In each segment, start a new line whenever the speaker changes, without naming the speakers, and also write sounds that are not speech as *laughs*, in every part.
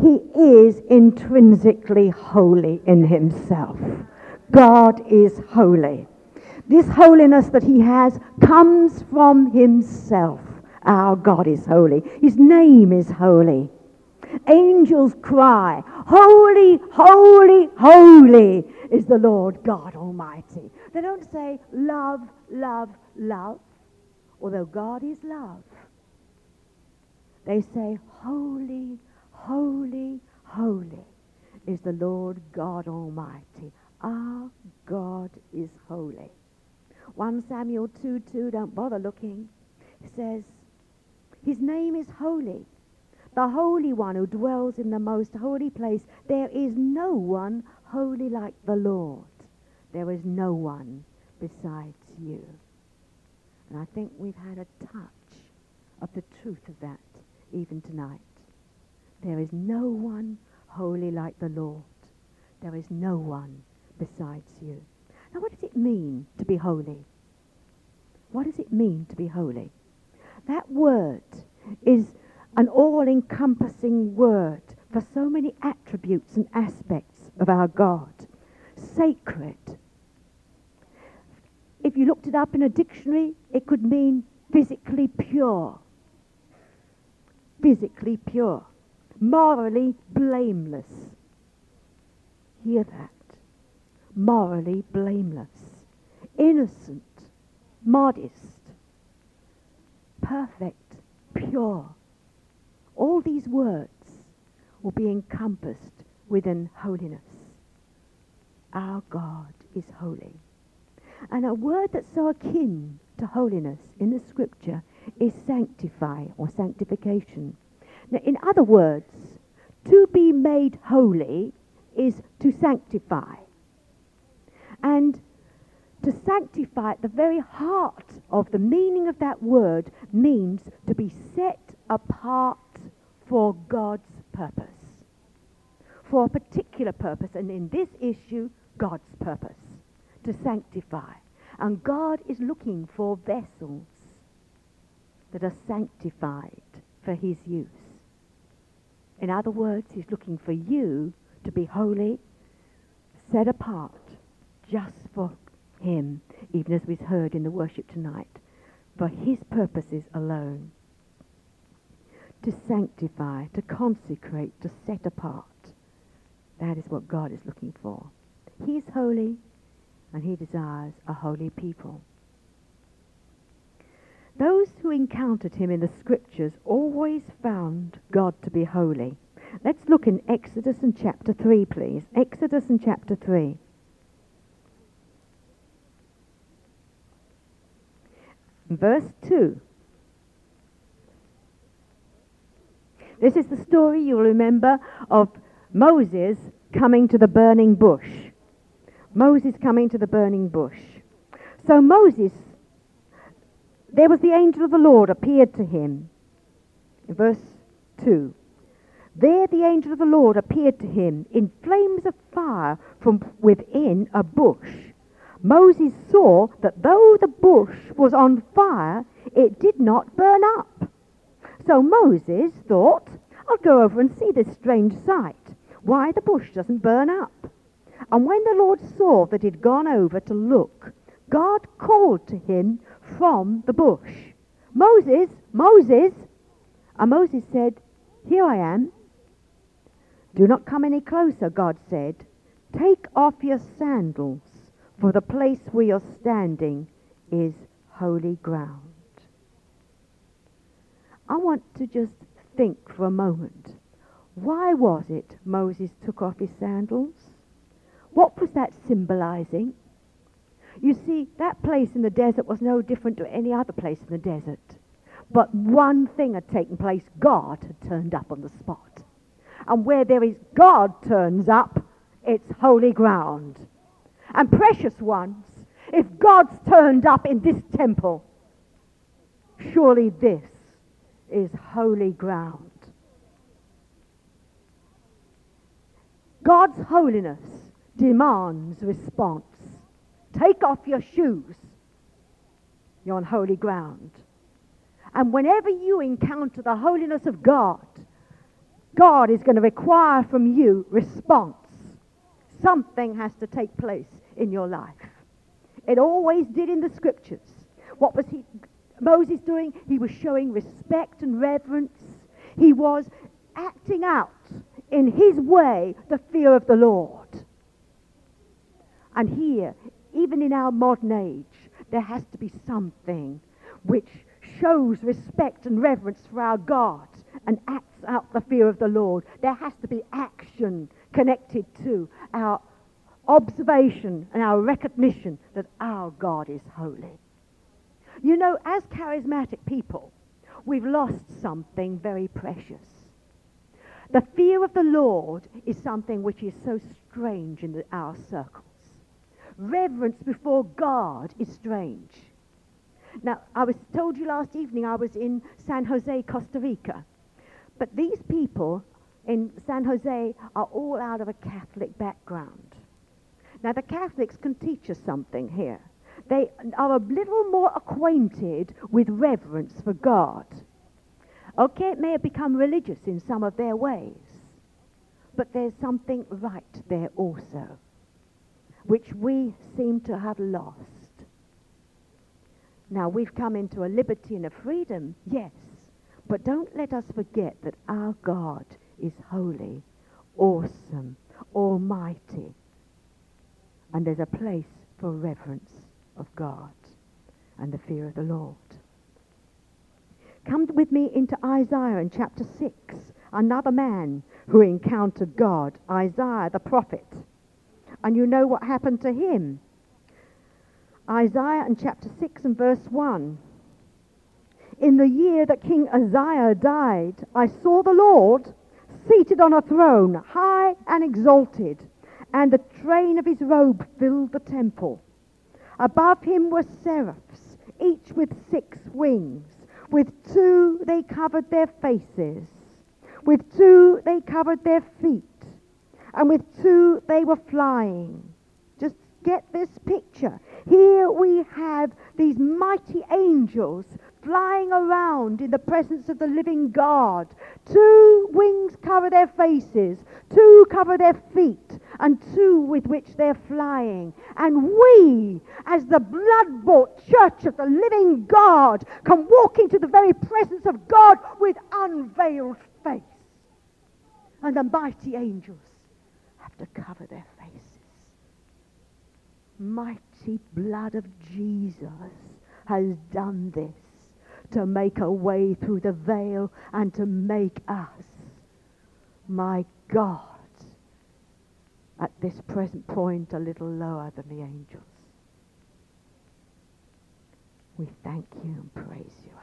he is intrinsically holy in himself. God is holy. This holiness that he has comes from himself. Our God is holy. His name is holy. Angels cry, Holy, holy, holy is the Lord God Almighty. They don't say love, love, love, although God is love. They say, Holy, holy, holy is the Lord God Almighty. Our God is holy. 1 Samuel 2 2, don't bother looking, says, His name is holy. The Holy One who dwells in the most holy place. There is no one holy like the Lord. There is no one besides you. And I think we've had a touch of the truth of that even tonight. There is no one holy like the Lord. There is no one besides you. Now, what does it mean to be holy? What does it mean to be holy? That word is an all-encompassing word for so many attributes and aspects of our God. Sacred. If you looked it up in a dictionary, it could mean physically pure. Physically pure. Morally blameless. Hear that morally blameless, innocent, modest, perfect, pure. All these words will be encompassed within holiness. Our God is holy. And a word that's so akin to holiness in the scripture is sanctify or sanctification. In other words, to be made holy is to sanctify. And to sanctify at the very heart of the meaning of that word means to be set apart for God's purpose. For a particular purpose, and in this issue, God's purpose. To sanctify. And God is looking for vessels that are sanctified for his use. In other words, he's looking for you to be holy, set apart, just for him, even as we've heard in the worship tonight, for his purposes alone. To sanctify, to consecrate, to set apart. That is what God is looking for. He is holy, and he desires a holy people. Those who encountered him in the scriptures always found God to be holy. Let's look in Exodus and chapter 3, please. Exodus and chapter 3. verse 2. This is the story you'll remember of Moses coming to the burning bush. Moses coming to the burning bush. So Moses, there was the angel of the Lord appeared to him. Verse 2. There the angel of the Lord appeared to him in flames of fire from within a bush. Moses saw that though the bush was on fire, it did not burn up. So Moses thought, I'll go over and see this strange sight, why the bush doesn't burn up. And when the Lord saw that he'd gone over to look, God called to him from the bush, Moses, Moses. And Moses said, Here I am. Do not come any closer, God said. Take off your sandals for the place where you're standing is holy ground. I want to just think for a moment. Why was it Moses took off his sandals? What was that symbolizing? You see, that place in the desert was no different to any other place in the desert. But one thing had taken place. God had turned up on the spot. And where there is God turns up, it's holy ground and precious ones, if God's turned up in this temple, surely this is holy ground. God's holiness demands response. Take off your shoes. You're on holy ground. And whenever you encounter the holiness of God, God is going to require from you response. Something has to take place in your life. It always did in the scriptures. What was he, Moses doing? He was showing respect and reverence. He was acting out in his way the fear of the Lord. And here, even in our modern age, there has to be something which shows respect and reverence for our God and acts out the fear of the Lord. There has to be action connected to our observation and our recognition that our God is holy. You know, as charismatic people, we've lost something very precious. The fear of the Lord is something which is so strange in the, our circles. Reverence before God is strange. Now, I was told you last evening I was in San Jose, Costa Rica. But these people in San Jose are all out of a Catholic background. Now, the Catholics can teach us something here. They are a little more acquainted with reverence for God. Okay, it may have become religious in some of their ways, but there's something right there also, which we seem to have lost. Now, we've come into a liberty and a freedom, yes, but don't let us forget that our God is holy, awesome, almighty, and there's a place for reverence of God and the fear of the Lord. Come with me into Isaiah in chapter 6, another man who encountered God, Isaiah the prophet. And you know what happened to him. Isaiah in chapter 6 and verse 1. In the year that King Uzziah died, I saw the Lord seated on a throne, high and exalted, and the train of his robe filled the temple. Above him were seraphs, each with six wings. With two they covered their faces. With two they covered their feet. And with two they were flying. Just get this picture. Here we have these mighty angels flying around in the presence of the living God. Two wings cover their faces, two cover their feet, and two with which they're flying. And we, as the blood bought church of the living God, can walk into the very presence of God with unveiled face. And the mighty angels to cover their faces. Mighty blood of Jesus has done this to make a way through the veil and to make us, my God, at this present point a little lower than the angels. We thank you and praise you.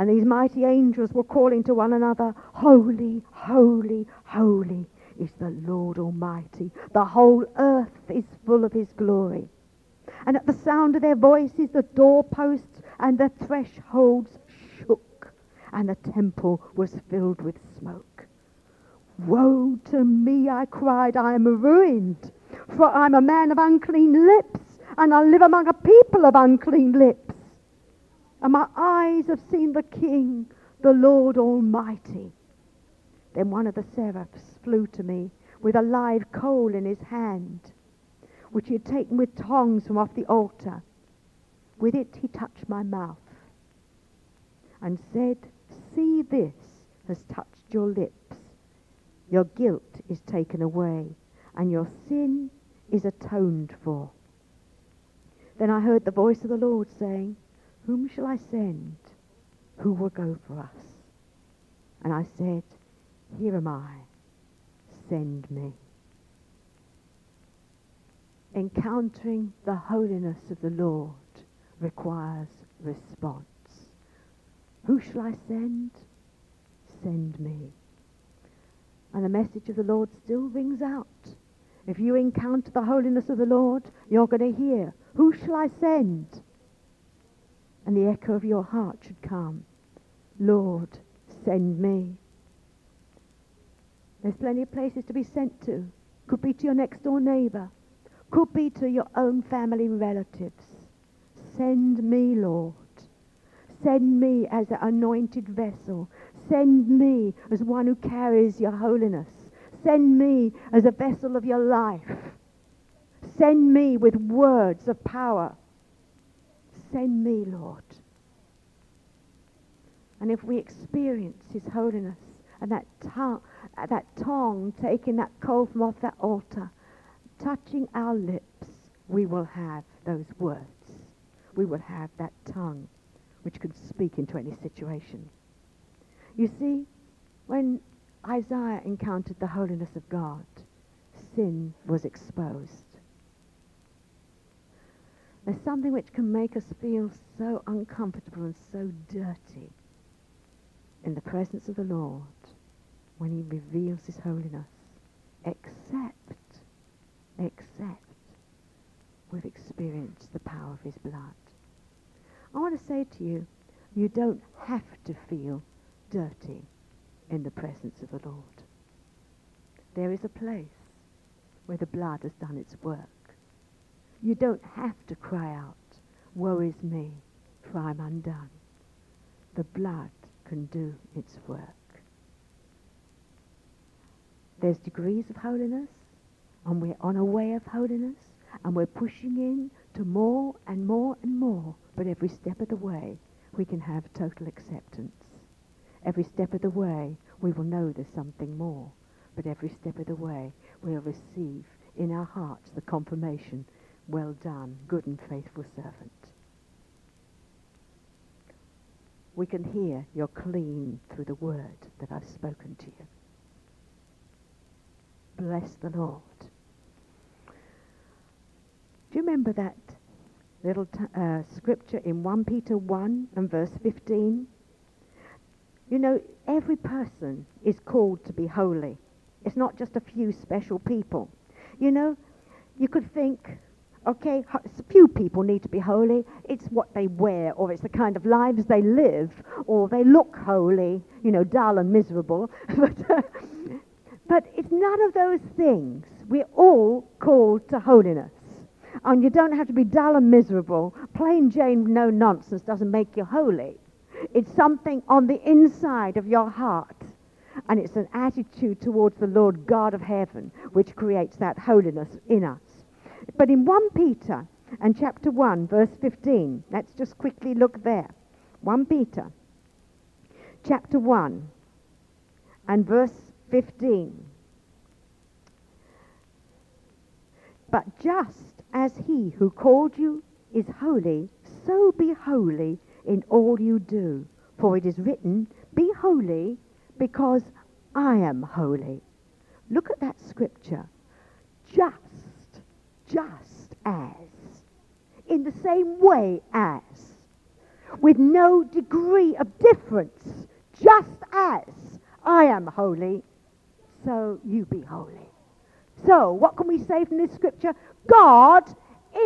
And these mighty angels were calling to one another, Holy, holy, holy is the Lord Almighty. The whole earth is full of his glory. And at the sound of their voices, the doorposts and the thresholds shook, and the temple was filled with smoke. Woe to me, I cried, I am ruined, for I'm a man of unclean lips, and I live among a people of unclean lips. And my eyes have seen the King, the Lord Almighty. Then one of the seraphs flew to me with a live coal in his hand which he had taken with tongs from off the altar. With it he touched my mouth and said, See, this has touched your lips. Your guilt is taken away, and your sin is atoned for. Then I heard the voice of the Lord saying, Whom shall I send? Who will go for us? And I said, Here am I. Send me encountering the holiness of the Lord requires response. Who shall I send? Send me. And the message of the Lord still rings out. If you encounter the holiness of the Lord, you're going to hear, Who shall I send? And the echo of your heart should come, Lord, send me. There's plenty of places to be sent to. Could be to your next door neighbor could be to your own family relatives. Send me, Lord. Send me as an anointed vessel. Send me as one who carries your holiness. Send me as a vessel of your life. Send me with words of power. Send me, Lord. And if we experience his holiness and that tongue, that tongue taking that coal from off that altar, touching our lips, we will have those words. We will have that tongue which can speak into any situation. You see, when Isaiah encountered the holiness of God, sin was exposed. There's something which can make us feel so uncomfortable and so dirty in the presence of the Lord when he reveals his holiness, except, except we've experienced the power of his blood. I want to say to you, you don't have to feel dirty in the presence of the Lord. There is a place where the blood has done its work. You don't have to cry out, woe is me, for I'm undone. The blood can do its work. There's degrees of holiness, and we're on a way of holiness, and we're pushing in to more and more and more. But every step of the way, we can have total acceptance. Every step of the way, we will know there's something more. But every step of the way, we'll receive in our hearts the confirmation, well done, good and faithful servant. We can hear you're clean through the word that I've spoken to you. Bless the Lord. Do you remember that little t- uh, scripture in 1 Peter 1 and verse 15? You know, every person is called to be holy. It's not just a few special people. You know, you could think, okay, few people need to be holy. It's what they wear, or it's the kind of lives they live, or they look holy, you know, dull and miserable. *laughs* but, uh, but it's none of those things. We're all called to holiness. And you don't have to be dull and miserable. Plain Jane, no nonsense doesn't make you holy. It's something on the inside of your heart. And it's an attitude towards the Lord God of heaven which creates that holiness in us. But in 1 Peter and chapter 1, verse 15, let's just quickly look there. 1 Peter chapter 1 and verse 15. But just as he who called you is holy, so be holy in all you do. For it is written, Be holy, because I am holy. Look at that scripture. Just, just as. In the same way as. With no degree of difference. Just as I am holy, so you be holy. So, what can we say from this scripture? God,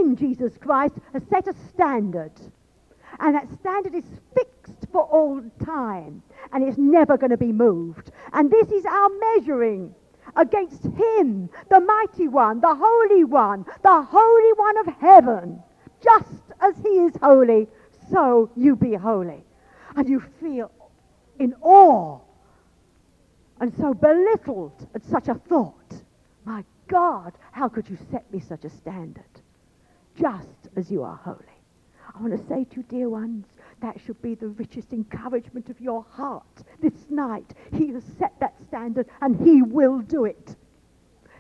in Jesus Christ, has set a standard. And that standard is fixed for all time. And it's never going to be moved. And this is our measuring against him, the mighty one, the holy one, the holy one of heaven. Just as he is holy, so you be holy. And you feel in awe and so belittled at such a thought. My God, how could you set me such a standard? Just as you are holy. I want to say to you, dear ones, that should be the richest encouragement of your heart this night. He has set that standard and he will do it.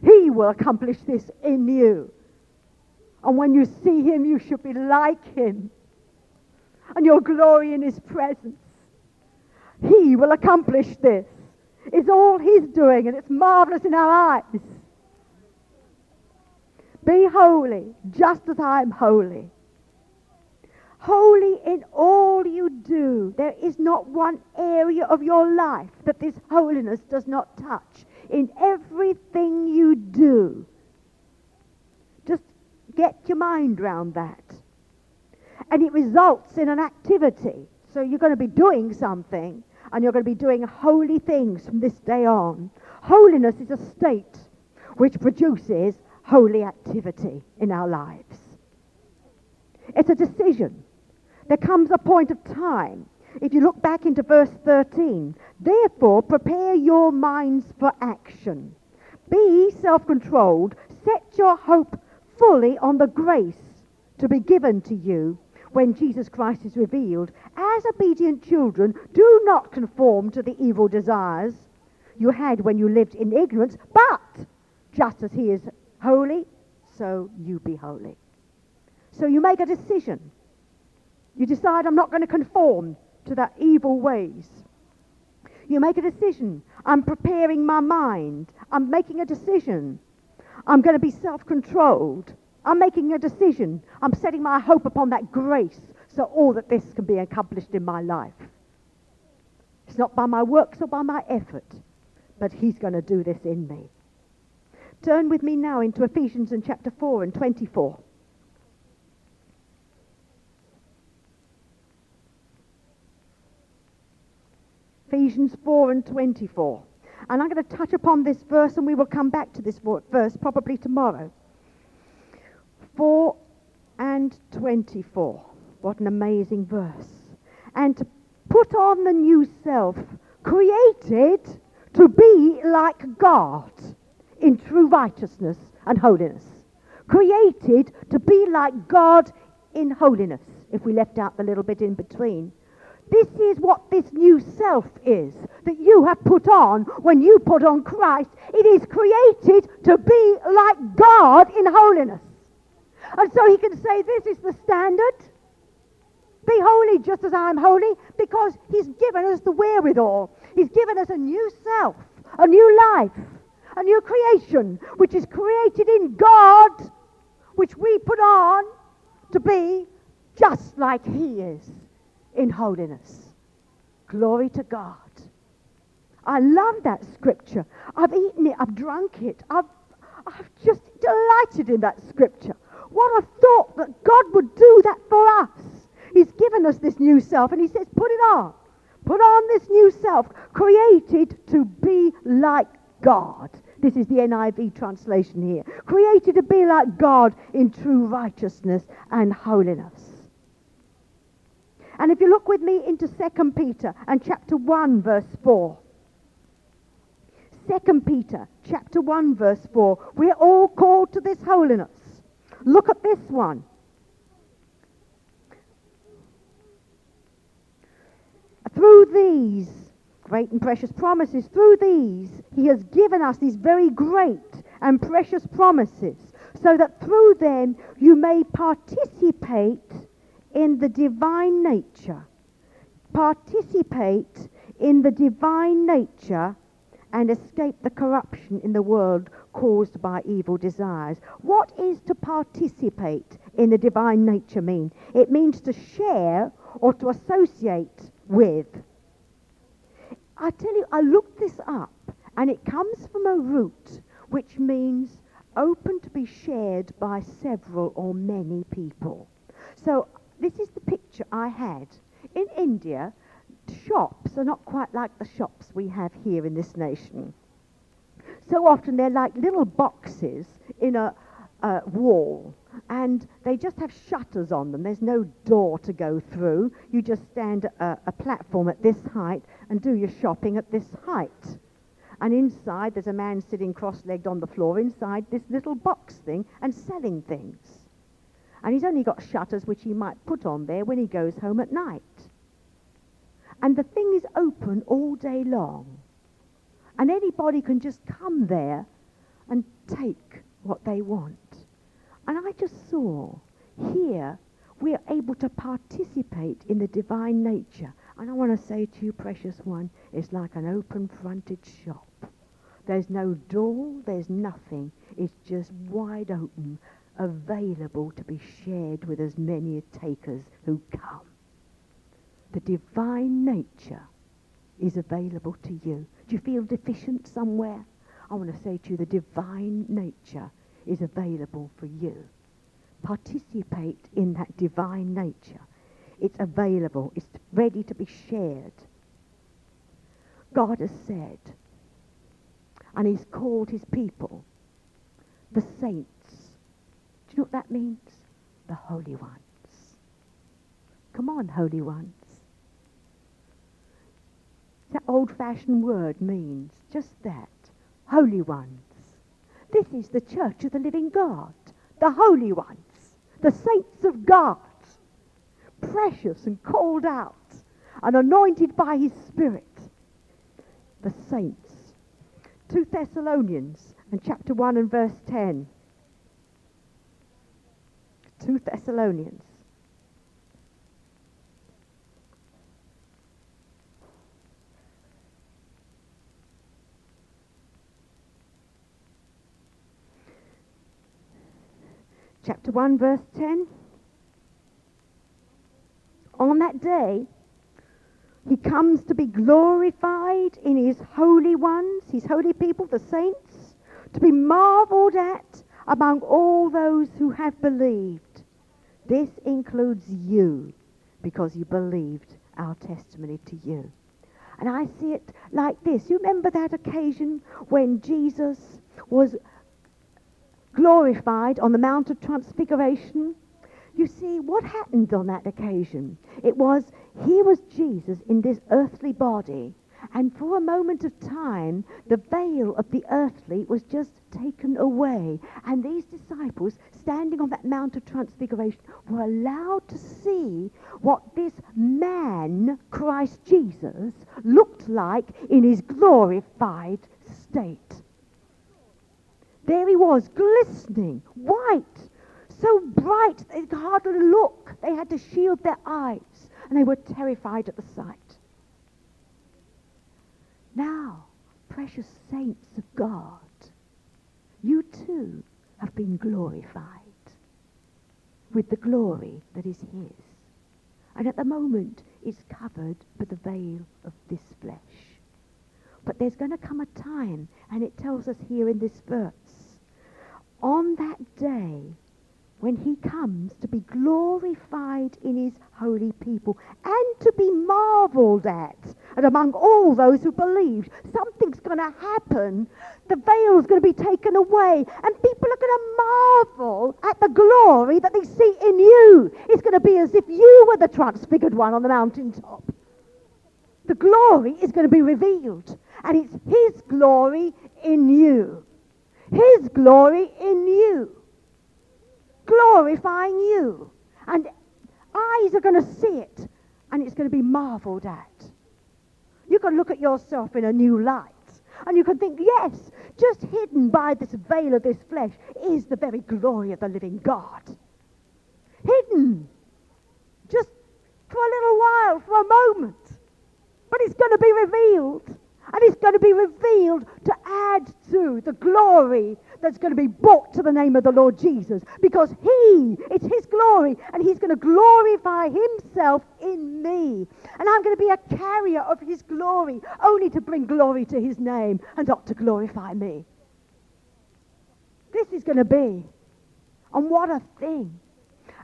He will accomplish this in you. And when you see him, you should be like him. And you'll glory in his presence. He will accomplish this. It's all he's doing, and it's marvelous in our eyes. Be holy, just as I am holy holy in all you do. There is not one area of your life that this holiness does not touch. In everything you do. Just get your mind round that. And it results in an activity. So you're going to be doing something, and you're going to be doing holy things from this day on. Holiness is a state which produces holy activity in our lives. It's a decision. There comes a point of time If you look back into verse 13, therefore prepare your minds for action. Be self controlled. Set your hope fully on the grace to be given to you when Jesus Christ is revealed. As obedient children, do not conform to the evil desires you had when you lived in ignorance, but just as he is holy, so you be holy. So you make a decision. You decide, I'm not going to conform to the evil ways. You make a decision. I'm preparing my mind. I'm making a decision. I'm going to be self controlled. I'm making a decision. I'm setting my hope upon that grace so all that this can be accomplished in my life. It's not by my works or by my effort, but He's going to do this in me. Turn with me now into Ephesians in chapter 4 and 24. Ephesians 4 and 24. And I'm going to touch upon this verse and we will come back to this verse probably tomorrow. 4 and 24. What an amazing verse. And to put on the new self, created to be like God in true righteousness and holiness. Created to be like God in holiness, if we left out the little bit in between. This is what this new self is that you have put on when you put on Christ. It is created to be like God in holiness. And so he can say, This is the standard. Be holy just as I'm holy because he's given us the wherewithal. He's given us a new self, a new life, a new creation, which is created in God, which we put on to be just like he is in holiness. Glory to God. I love that scripture. I've eaten it, I've drunk it, I've, I've just delighted in that scripture. What a thought that God would do that for us. He's given us this new self, and He says, put it on. Put on this new self, created to be like God. This is the NIV translation here. Created to be like God in true righteousness and holiness. And if you look with me into 2 Peter and chapter 1 verse 4. 2 Peter chapter 1 verse 4. We're all called to this holiness. Look at this one. Through these great and precious promises, through these he has given us these very great and precious promises so that through them you may participate in the divine nature, participate in the divine nature, and escape the corruption in the world caused by evil desires. What is to participate in the divine nature mean? It means to share or to associate with. I tell you, I looked this up, and it comes from a root which means open to be shared by several or many people. So this is the picture I had. In India, shops are not quite like the shops we have here in this nation. So often they're like little boxes in a, wall, and they just have shutters on them. There's no door to go through. You just stand a, a platform at this height and do your shopping at this height. And inside, there's a man sitting cross legged on the floor inside this little box thing and selling things. And he's only got shutters which he might put on there when he goes home at night. And the thing is open all day long. And anybody can just come there and take what they want. And I just saw here we are able to participate in the divine nature. And I want to say to you, precious one, it's like an open fronted shop. There's no door, there's nothing. It's just wide open available to be shared with as many takers who come. The divine nature is available to you. Do you feel deficient somewhere? I want to say to you, the divine nature is available for you. Participate in that divine nature. It's available. It's ready to be shared. God has said, and he's called his people the saints you know what that means? The holy ones. Come on, holy ones. That old fashioned word means just that holy ones. This is the church of the living God, the holy ones, the saints of God, precious and called out and anointed by his Spirit, the saints. 2 Thessalonians and chapter 1 and verse 10. 2 Thessalonians. Chapter 1, verse 10. On that day, he comes to be glorified in his holy ones, his holy people, the saints, to be marveled at among all those who have believed. This includes you because you believed our testimony to you. And I see it like this. You remember that occasion when Jesus was glorified on the Mount of Transfiguration? You see, what happened on that occasion? It was he was Jesus in this earthly body and for a moment of time, the veil of the earthly was just taken away. And these disciples, standing on that Mount of Transfiguration, were allowed to see what this man, Christ Jesus, looked like in his glorified state. There he was, glistening, white, so bright they could hardly look. They had to shield their eyes, and they were terrified at the sight. Now, precious saints of God, you too have been glorified with the glory that is his. And at the moment, it's covered by the veil of this flesh. But there's going to come a time, and it tells us here in this verse, on that day when he comes to be glorified in his holy people and to be marveled at and among all those who believed. Something's going to happen. The veil's going to be taken away and people are going to marvel at the glory that they see in you. It's going to be as if you were the transfigured one on the mountaintop. The glory is going to be revealed and it's his glory in you. His glory in you glorifying you. And eyes are going to see it, and it's going to be marveled at. You can look at yourself in a new light, and you can think, yes, just hidden by this veil of this flesh is the very glory of the living God. Hidden. Just for a little while, for a moment. But it's going to be revealed. And it's going to be revealed to add to the glory that's going to be brought to the name of the Lord Jesus because he, it's his glory, and he's going to glorify himself in me. And I'm going to be a carrier of his glory only to bring glory to his name and not to glorify me. This is going to be. And what a thing.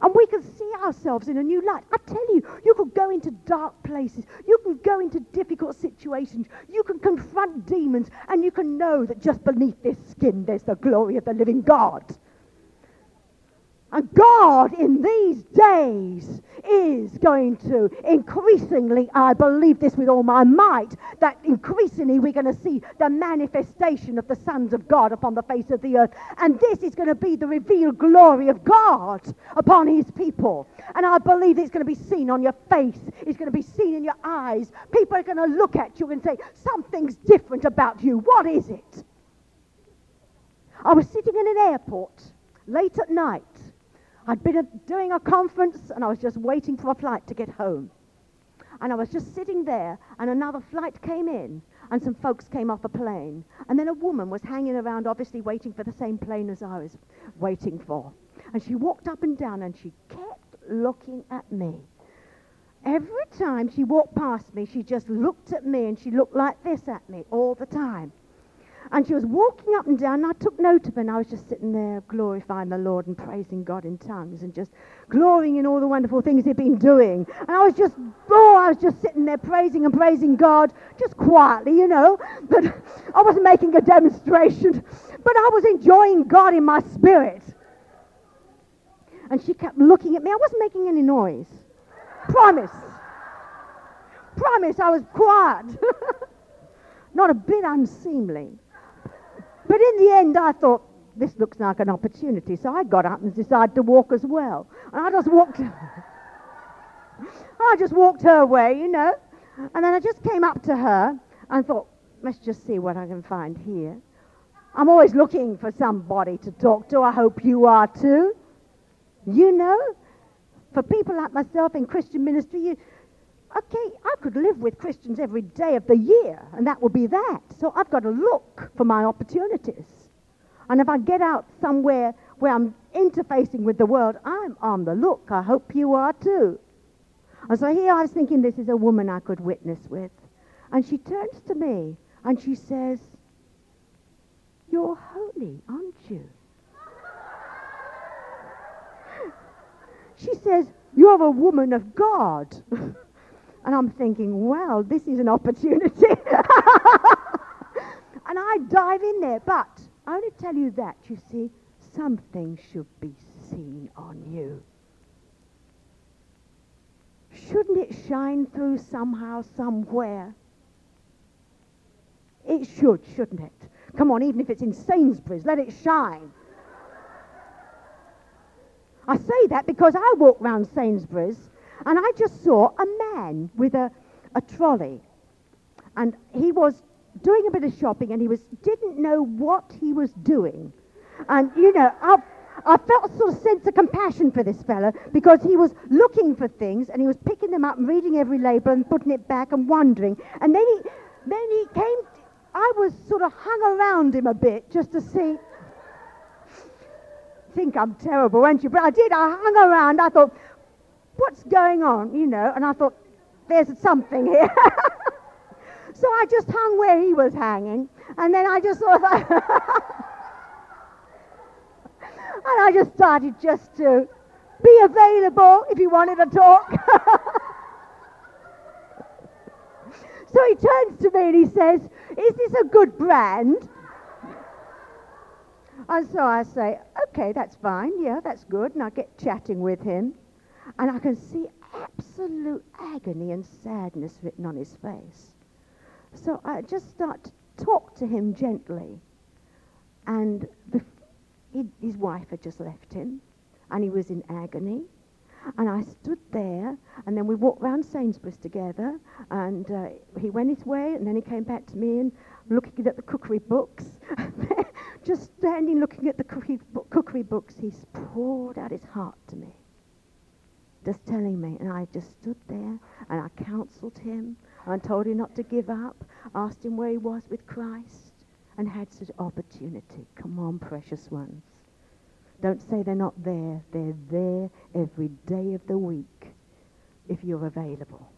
And we can see ourselves in a new light. I tell you, you can go into dark places. You can go into difficult situations. You can confront demons. And you can know that just beneath this skin, there's the glory of the living God. And God in these days is going to increasingly, I believe this with all my might, that increasingly we're going to see the manifestation of the sons of God upon the face of the earth. And this is going to be the revealed glory of God upon his people. And I believe it's going to be seen on your face. It's going to be seen in your eyes. People are going to look at you and say, something's different about you. What is it? I was sitting in an airport late at night I'd been doing a conference and I was just waiting for a flight to get home. And I was just sitting there and another flight came in and some folks came off a plane. And then a woman was hanging around, obviously waiting for the same plane as I was waiting for. And she walked up and down and she kept looking at me. Every time she walked past me, she just looked at me and she looked like this at me all the time. And she was walking up and down, and I took note of her, and I was just sitting there glorifying the Lord and praising God in tongues and just glorying in all the wonderful things he'd been doing. And I was just, oh, I was just sitting there praising and praising God, just quietly, you know. But *laughs* I wasn't making a demonstration, but I was enjoying God in my spirit. And she kept looking at me. I wasn't making any noise. Promise. Promise. promise I was quiet. *laughs* Not a bit unseemly. But in the end, I thought, this looks like an opportunity. So I got up and decided to walk as well. And I just walked. *laughs* I just walked her way, you know. And then I just came up to her and thought, let's just see what I can find here. I'm always looking for somebody to talk to. I hope you are too. You know, for people like myself in Christian ministry, you, okay, I could live with Christians every day of the year, and that would be that. So I've got to look for my opportunities. And if I get out somewhere where I'm interfacing with the world, I'm on the look. I hope you are too. And so here I was thinking this is a woman I could witness with. And she turns to me and she says, You're holy, aren't you? she says, You're a woman of God. *laughs* and I'm thinking, Well, this is an opportunity. *laughs* and I dive in there. But I only tell you that, you see, something should be seen on you. Shouldn't it shine through somehow, somewhere? It should, shouldn't it? Come on, even if it's in Sainsbury's, let it shine. I say that because I walk round Sainsbury's and I just saw a man with a, a trolley. And he was doing a bit of shopping and he was didn't know what he was doing. And, you know, I, I felt a sort of sense of compassion for this fella because he was looking for things and he was picking them up and reading every label and putting it back and wondering. And then he, then he came, I was sort of hung around him a bit just to see. Think I'm terrible, aren't you? But I did. I hung around. I thought, what's going on? You know, and I thought, there's something here. *laughs* so I just hung where he was hanging. And then I just sort of. *laughs* and I just started just to be available if he wanted to talk. *laughs* so he turns to me and he says, is this a good brand? And so I say, okay, that's fine. Yeah, that's good. And I get chatting with him. And I can see absolute agony and sadness written on his face. So I just start to talk to him gently. And the, he, his wife had just left him. And he was in agony. And I stood there, and then we walked round Sainsbury's together, and uh, he went his way, and then he came back to me and looking at the cookery books. *laughs* just standing looking at the cookery, cookery books, he poured out his heart to me, just telling me. And I just stood there, and I counseled him, and told him not to give up, asked him where he was with Christ, and had such opportunity. Come on, precious ones. Don't say they're not there. They're there every day of the week if you're available.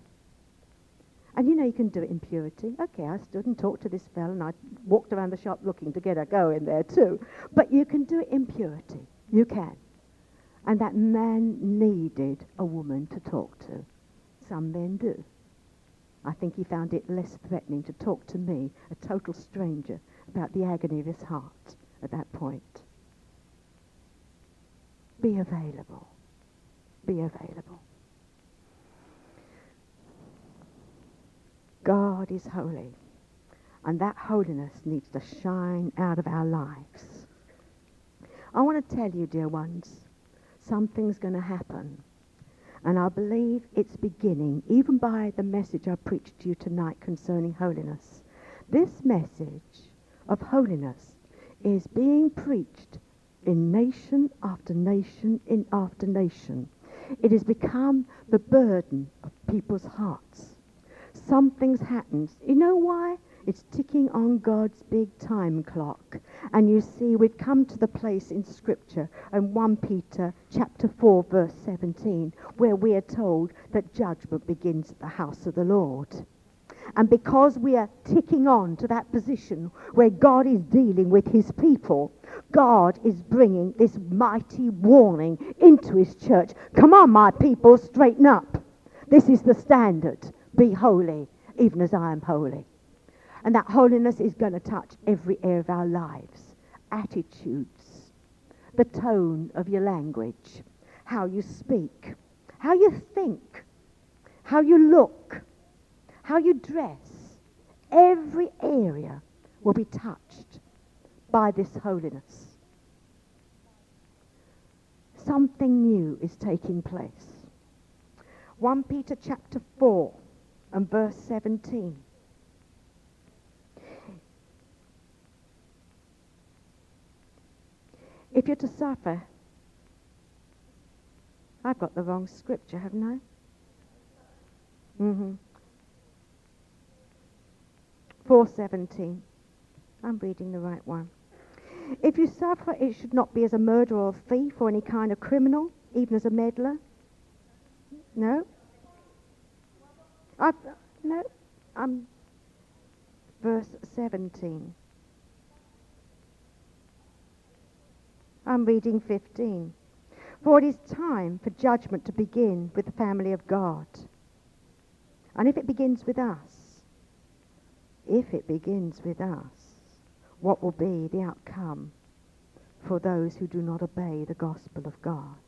And you know you can do it in purity. Okay, I stood and talked to this fellow and I walked around the shop looking to get a go in there too. But you can do it in purity. You can. And that man needed a woman to talk to. Some men do. I think he found it less threatening to talk to me, a total stranger, about the agony of his heart at that point. Be available. Be available. God is holy. And that holiness needs to shine out of our lives. I want to tell you, dear ones, something's going to happen. And I believe it's beginning, even by the message I preached to you tonight concerning holiness. This message of holiness is being preached in nation after nation in after nation. It has become the burden of people's hearts. Something's happened. You know why? It's ticking on God's big time clock. And you see, we've come to the place in Scripture in 1 Peter chapter 4, verse 17, where we are told that judgment begins at the house of the Lord. And because we are ticking on to that position where God is dealing with his people, God is bringing this mighty warning into his church. Come on, my people, straighten up. This is the standard. Be holy, even as I am holy. And that holiness is going to touch every area of our lives. Attitudes, the tone of your language, how you speak, how you think, how you look, how you dress, every area will be touched by this holiness. Something new is taking place. 1 Peter chapter 4 and verse 17. If you're to suffer, I've got the wrong scripture, haven't I? Mm-hmm. 417. I'm reading the right one. If you suffer, it should not be as a murderer or a thief or any kind of criminal, even as a meddler. No? I, no, I'm verse 17. I'm reading 15. For it is time for judgment to begin with the family of God. And if it begins with us, if it begins with us, what will be the outcome for those who do not obey the gospel of God?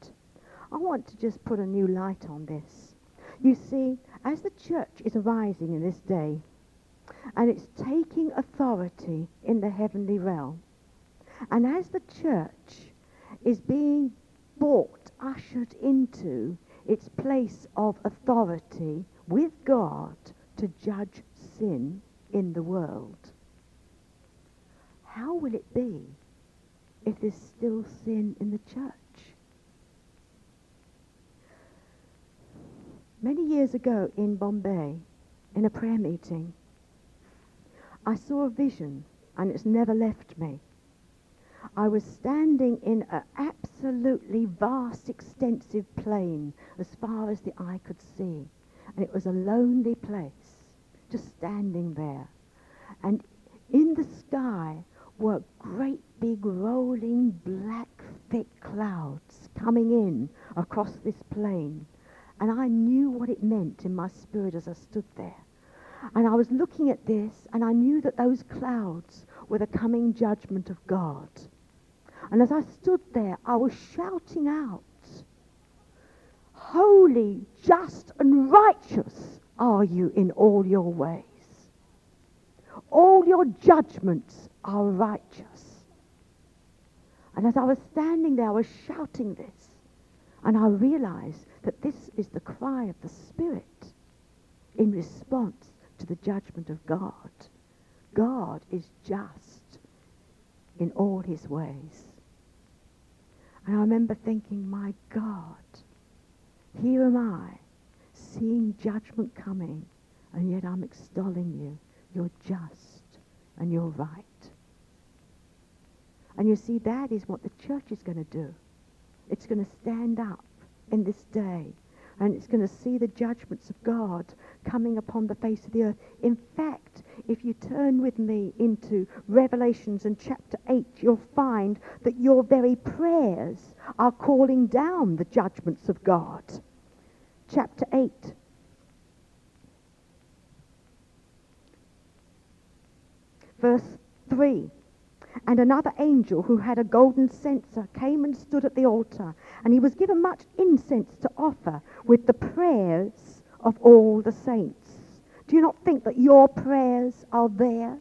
I want to just put a new light on this. You see, as the church is arising in this day, and it's taking authority in the heavenly realm, and as the church is being brought, ushered into its place of authority with God to judge sin in the world, how will it be if there's still sin in the church? Many years ago in Bombay, in a prayer meeting, I saw a vision and it's never left me. I was standing in an absolutely vast, extensive plain as far as the eye could see. And it was a lonely place, just standing there. And in the sky were great big rolling black thick clouds coming in across this plain. And I knew what it meant in my spirit as I stood there. And I was looking at this, and I knew that those clouds were the coming judgment of God. And as I stood there, I was shouting out, Holy, just, and righteous are you in all your ways. All your judgments are righteous. And as I was standing there, I was shouting this. And I realized that this is the cry of the Spirit in response to the judgment of God. God is just in all his ways. And I remember thinking, my God, here am I, seeing judgment coming, and yet I'm extolling you. You're just and you're right. And you see, that is what the church is going to do. It's going to stand up in this day. And it's going to see the judgments of God coming upon the face of the earth. In fact, if you turn with me into Revelations and chapter 8, you'll find that your very prayers are calling down the judgments of God. Chapter 8. Verse 3. And another angel who had a golden censer came and stood at the altar, and he was given much incense to offer with the prayers of all the saints. Do you not think that your prayers are there?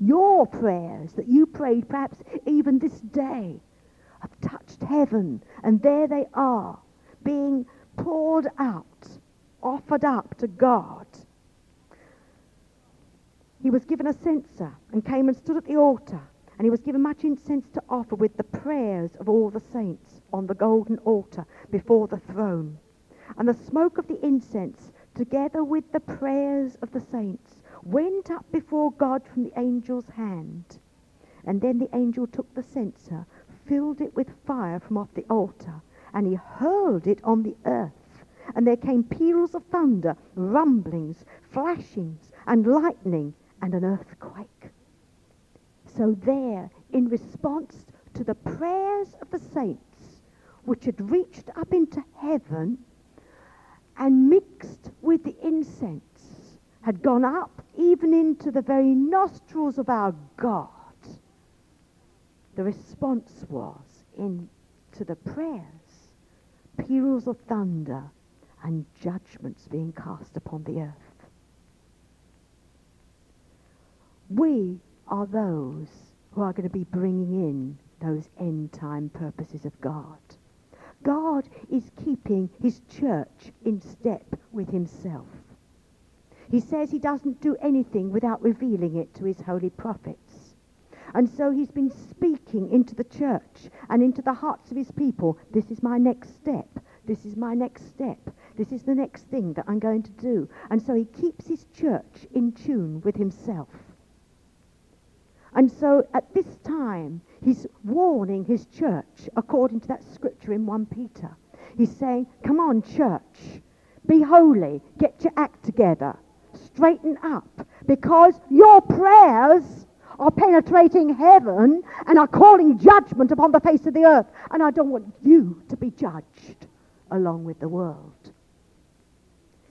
Your prayers that you prayed perhaps even this day have touched heaven, and there they are, being poured out, offered up to God. He was given a censer and came and stood at the altar. And he was given much incense to offer with the prayers of all the saints on the golden altar before the throne. And the smoke of the incense, together with the prayers of the saints, went up before God from the angel's hand. And then the angel took the censer, filled it with fire from off the altar, and he hurled it on the earth. And there came peals of thunder, rumblings, flashings, and lightning, and an earthquake. So there, in response to the prayers of the saints, which had reached up into heaven and mixed with the incense, had gone up even into the very nostrils of our God, the response was in to the prayers, peals of thunder and judgments being cast upon the earth. we are those who are going to be bringing in those end time purposes of God. God is keeping his church in step with himself. He says he doesn't do anything without revealing it to his holy prophets. And so he's been speaking into the church and into the hearts of his people. This is my next step. This is my next step. This is the next thing that I'm going to do. And so he keeps his church in tune with himself. And so at this time, he's warning his church according to that scripture in 1 Peter. He's saying, come on, church, be holy, get your act together, straighten up, because your prayers are penetrating heaven and are calling judgment upon the face of the earth. And I don't want you to be judged along with the world.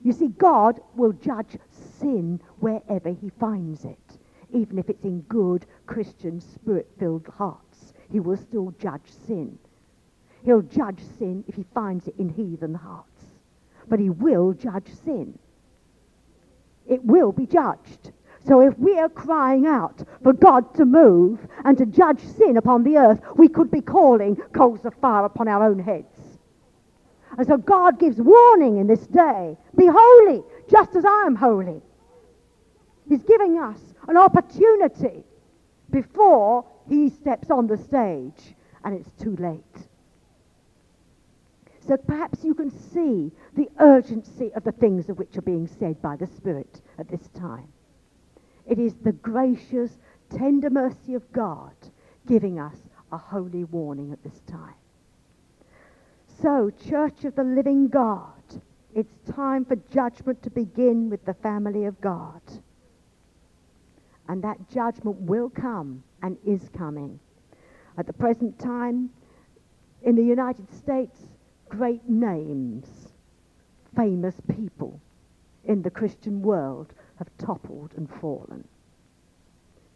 You see, God will judge sin wherever he finds it even if it's in good Christian spirit-filled hearts. He will still judge sin. He'll judge sin if he finds it in heathen hearts. But he will judge sin. It will be judged. So if we are crying out for God to move and to judge sin upon the earth, we could be calling coals of fire upon our own heads. And so God gives warning in this day. Be holy, just as I am holy. He's giving us an opportunity before he steps on the stage and it's too late. So perhaps you can see the urgency of the things of which are being said by the Spirit at this time. It is the gracious, tender mercy of God giving us a holy warning at this time. So, Church of the Living God, it's time for judgment to begin with the family of God. And that judgment will come and is coming. At the present time, in the United States, great names, famous people in the Christian world have toppled and fallen.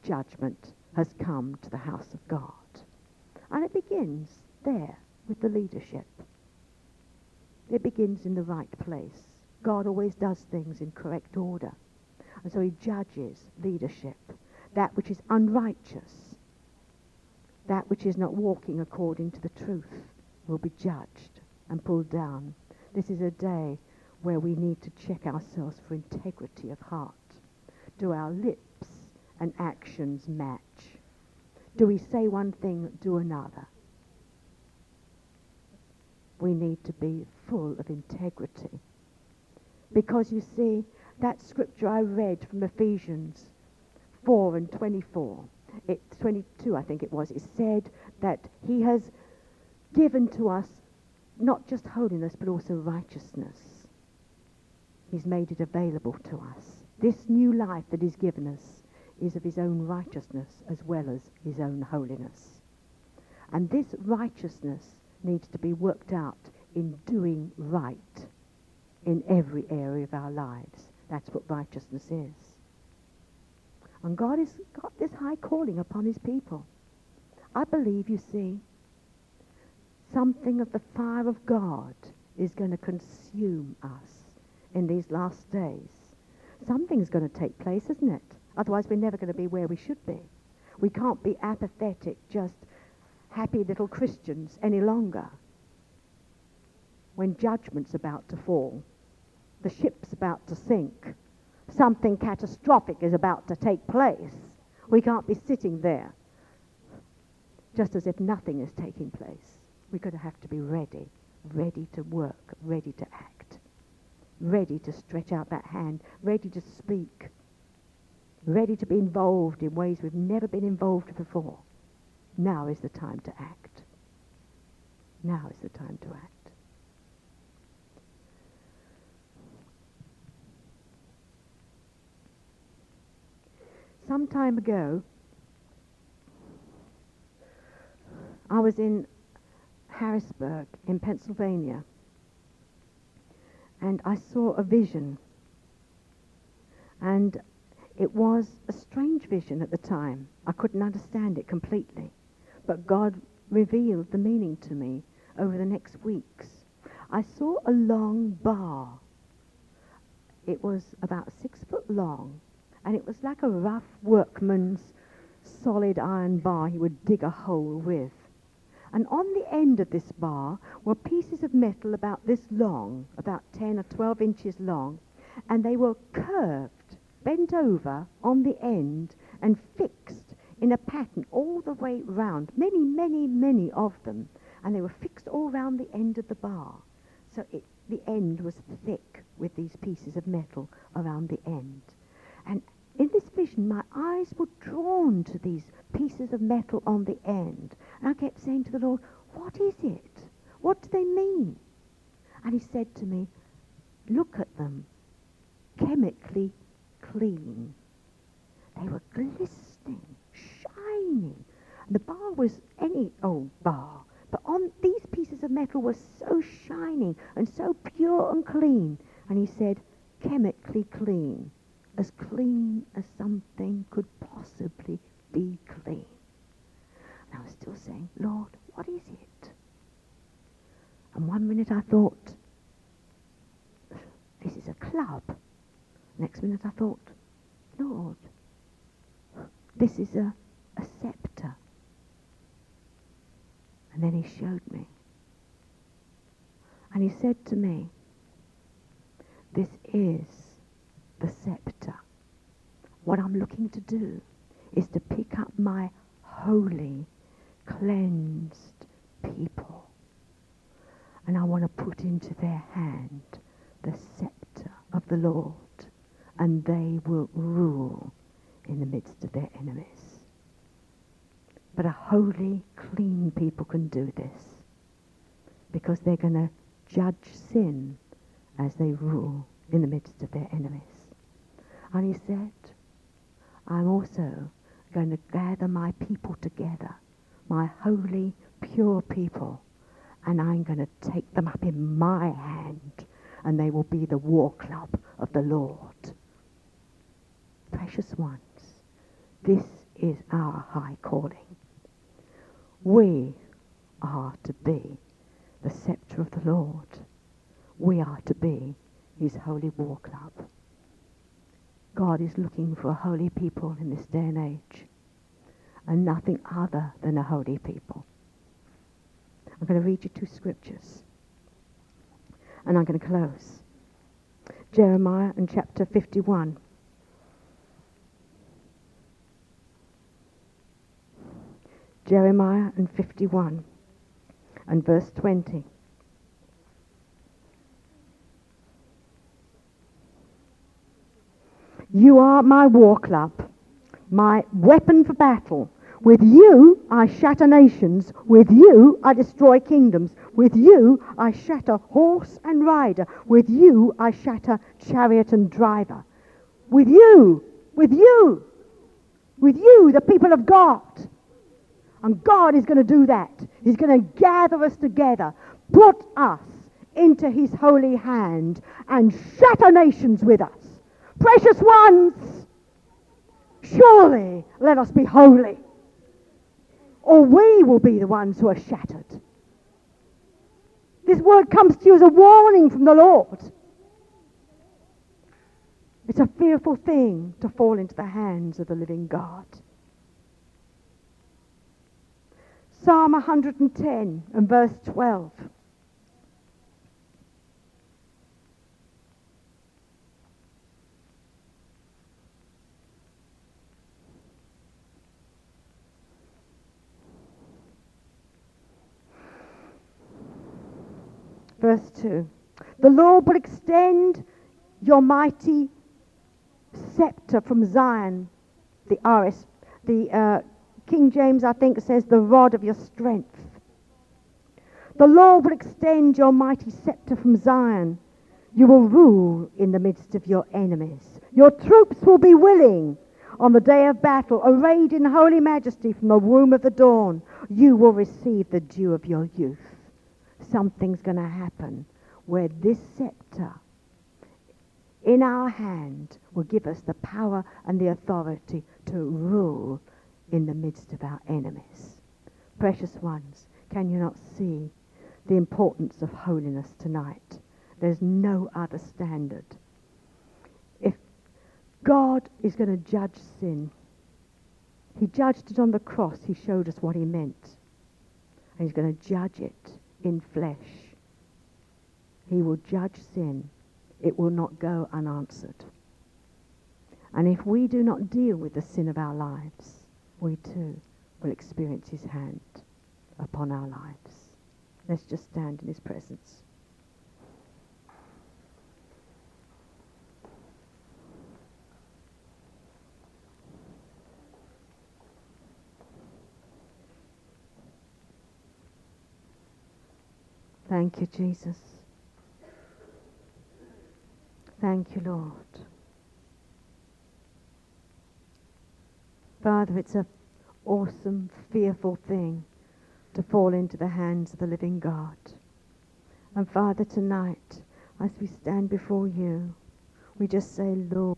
Judgment has come to the house of God. And it begins there with the leadership. It begins in the right place. God always does things in correct order. And so he judges leadership. That which is unrighteous, that which is not walking according to the truth, will be judged and pulled down. This is a day where we need to check ourselves for integrity of heart. Do our lips and actions match? Do we say one thing, do another? We need to be full of integrity. Because you see, that scripture I read from Ephesians 4 and 24, it, 22 I think it was, it said that he has given to us not just holiness but also righteousness. He's made it available to us. This new life that he's given us is of his own righteousness as well as his own holiness. And this righteousness needs to be worked out in doing right in every area of our lives. That's what righteousness is. And God has got this high calling upon his people. I believe, you see, something of the fire of God is going to consume us in these last days. Something's going to take place, isn't it? Otherwise, we're never going to be where we should be. We can't be apathetic, just happy little Christians any longer. When judgment's about to fall, the ship's about to sink. Something catastrophic is about to take place. We can't be sitting there just as if nothing is taking place. We're going to have to be ready, ready to work, ready to act, ready to stretch out that hand, ready to speak, ready to be involved in ways we've never been involved before. Now is the time to act. Now is the time to act. Some time ago, I was in Harrisburg in Pennsylvania and I saw a vision. And it was a strange vision at the time. I couldn't understand it completely. But God revealed the meaning to me over the next weeks. I saw a long bar. It was about six foot long And it was like a rough workman's solid iron bar he would dig a hole with. And on the end of this bar were pieces of metal about this long, about 10 or 12 inches long, and they were curved, bent over on the end, and fixed in a pattern all the way round, many, many, many of them, and they were fixed all round the end of the bar. So it, the end was thick with these pieces of metal around the end. And in this vision, my eyes were drawn to these pieces of metal on the end. And I kept saying to the Lord, what is it? What do they mean? And he said to me, look at them, chemically clean. They were glistening, shining. The bar was any old bar, but on these pieces of metal were so shining and so pure and clean. And he said, chemically clean, as clean as something could possibly be clean. And I was still saying, Lord, what is it? And one minute I thought, this is a club. Next minute I thought, Lord, this is a, a scepter. And then he showed me. And he said to me, this is the scepter. What I'm looking to do is to pick up my holy, cleansed people. And I want to put into their hand the scepter of the Lord. And they will rule in the midst of their enemies. But a holy, clean people can do this because they're going to judge sin as they rule in the midst of their enemies. And he said, I'm also going to gather my people together, my holy, pure people, and I'm going to take them up in my hand, and they will be the war club of the Lord. Precious ones, this is our high calling. We are to be the scepter of the Lord. We are to be his holy war club. God is looking for a holy people in this day and age, and nothing other than a holy people. I'm going to read you two scriptures, and I'm going to close. Jeremiah and chapter 51. Jeremiah and 51 and verse 20. You are my war club, my weapon for battle. With you I shatter nations. With you I destroy kingdoms. With you I shatter horse and rider. With you I shatter chariot and driver. With you, with you, with you, the people of God. And God is going to do that. He's going to gather us together, put us into his holy hand, and shatter nations with us. Precious ones, surely let us be holy, or we will be the ones who are shattered. This word comes to you as a warning from the Lord. It's a fearful thing to fall into the hands of the living God. Psalm 110 and verse 12. Verse 2. The Lord will extend your mighty scepter from Zion, the RS, the uh, King James, I think, says, the rod of your strength. The Lord will extend your mighty scepter from Zion. You will rule in the midst of your enemies. Your troops will be willing on the day of battle, arrayed in holy majesty from the womb of the dawn. You will receive the dew of your youth. Something's going to happen where this scepter in our hand will give us the power and the authority to rule in the midst of our enemies. Precious ones, can you not see the importance of holiness tonight? There's no other standard. If God is going to judge sin. He judged it on the cross. He showed us what he meant. And he's going to judge it in flesh. He will judge sin. It will not go unanswered. And if we do not deal with the sin of our lives, we too will experience his hand upon our lives. Let's just stand in his presence. Thank you, Jesus. Thank you, Lord. Father, it's an awesome, fearful thing to fall into the hands of the living God. And Father, tonight, as we stand before you, we just say, Lord,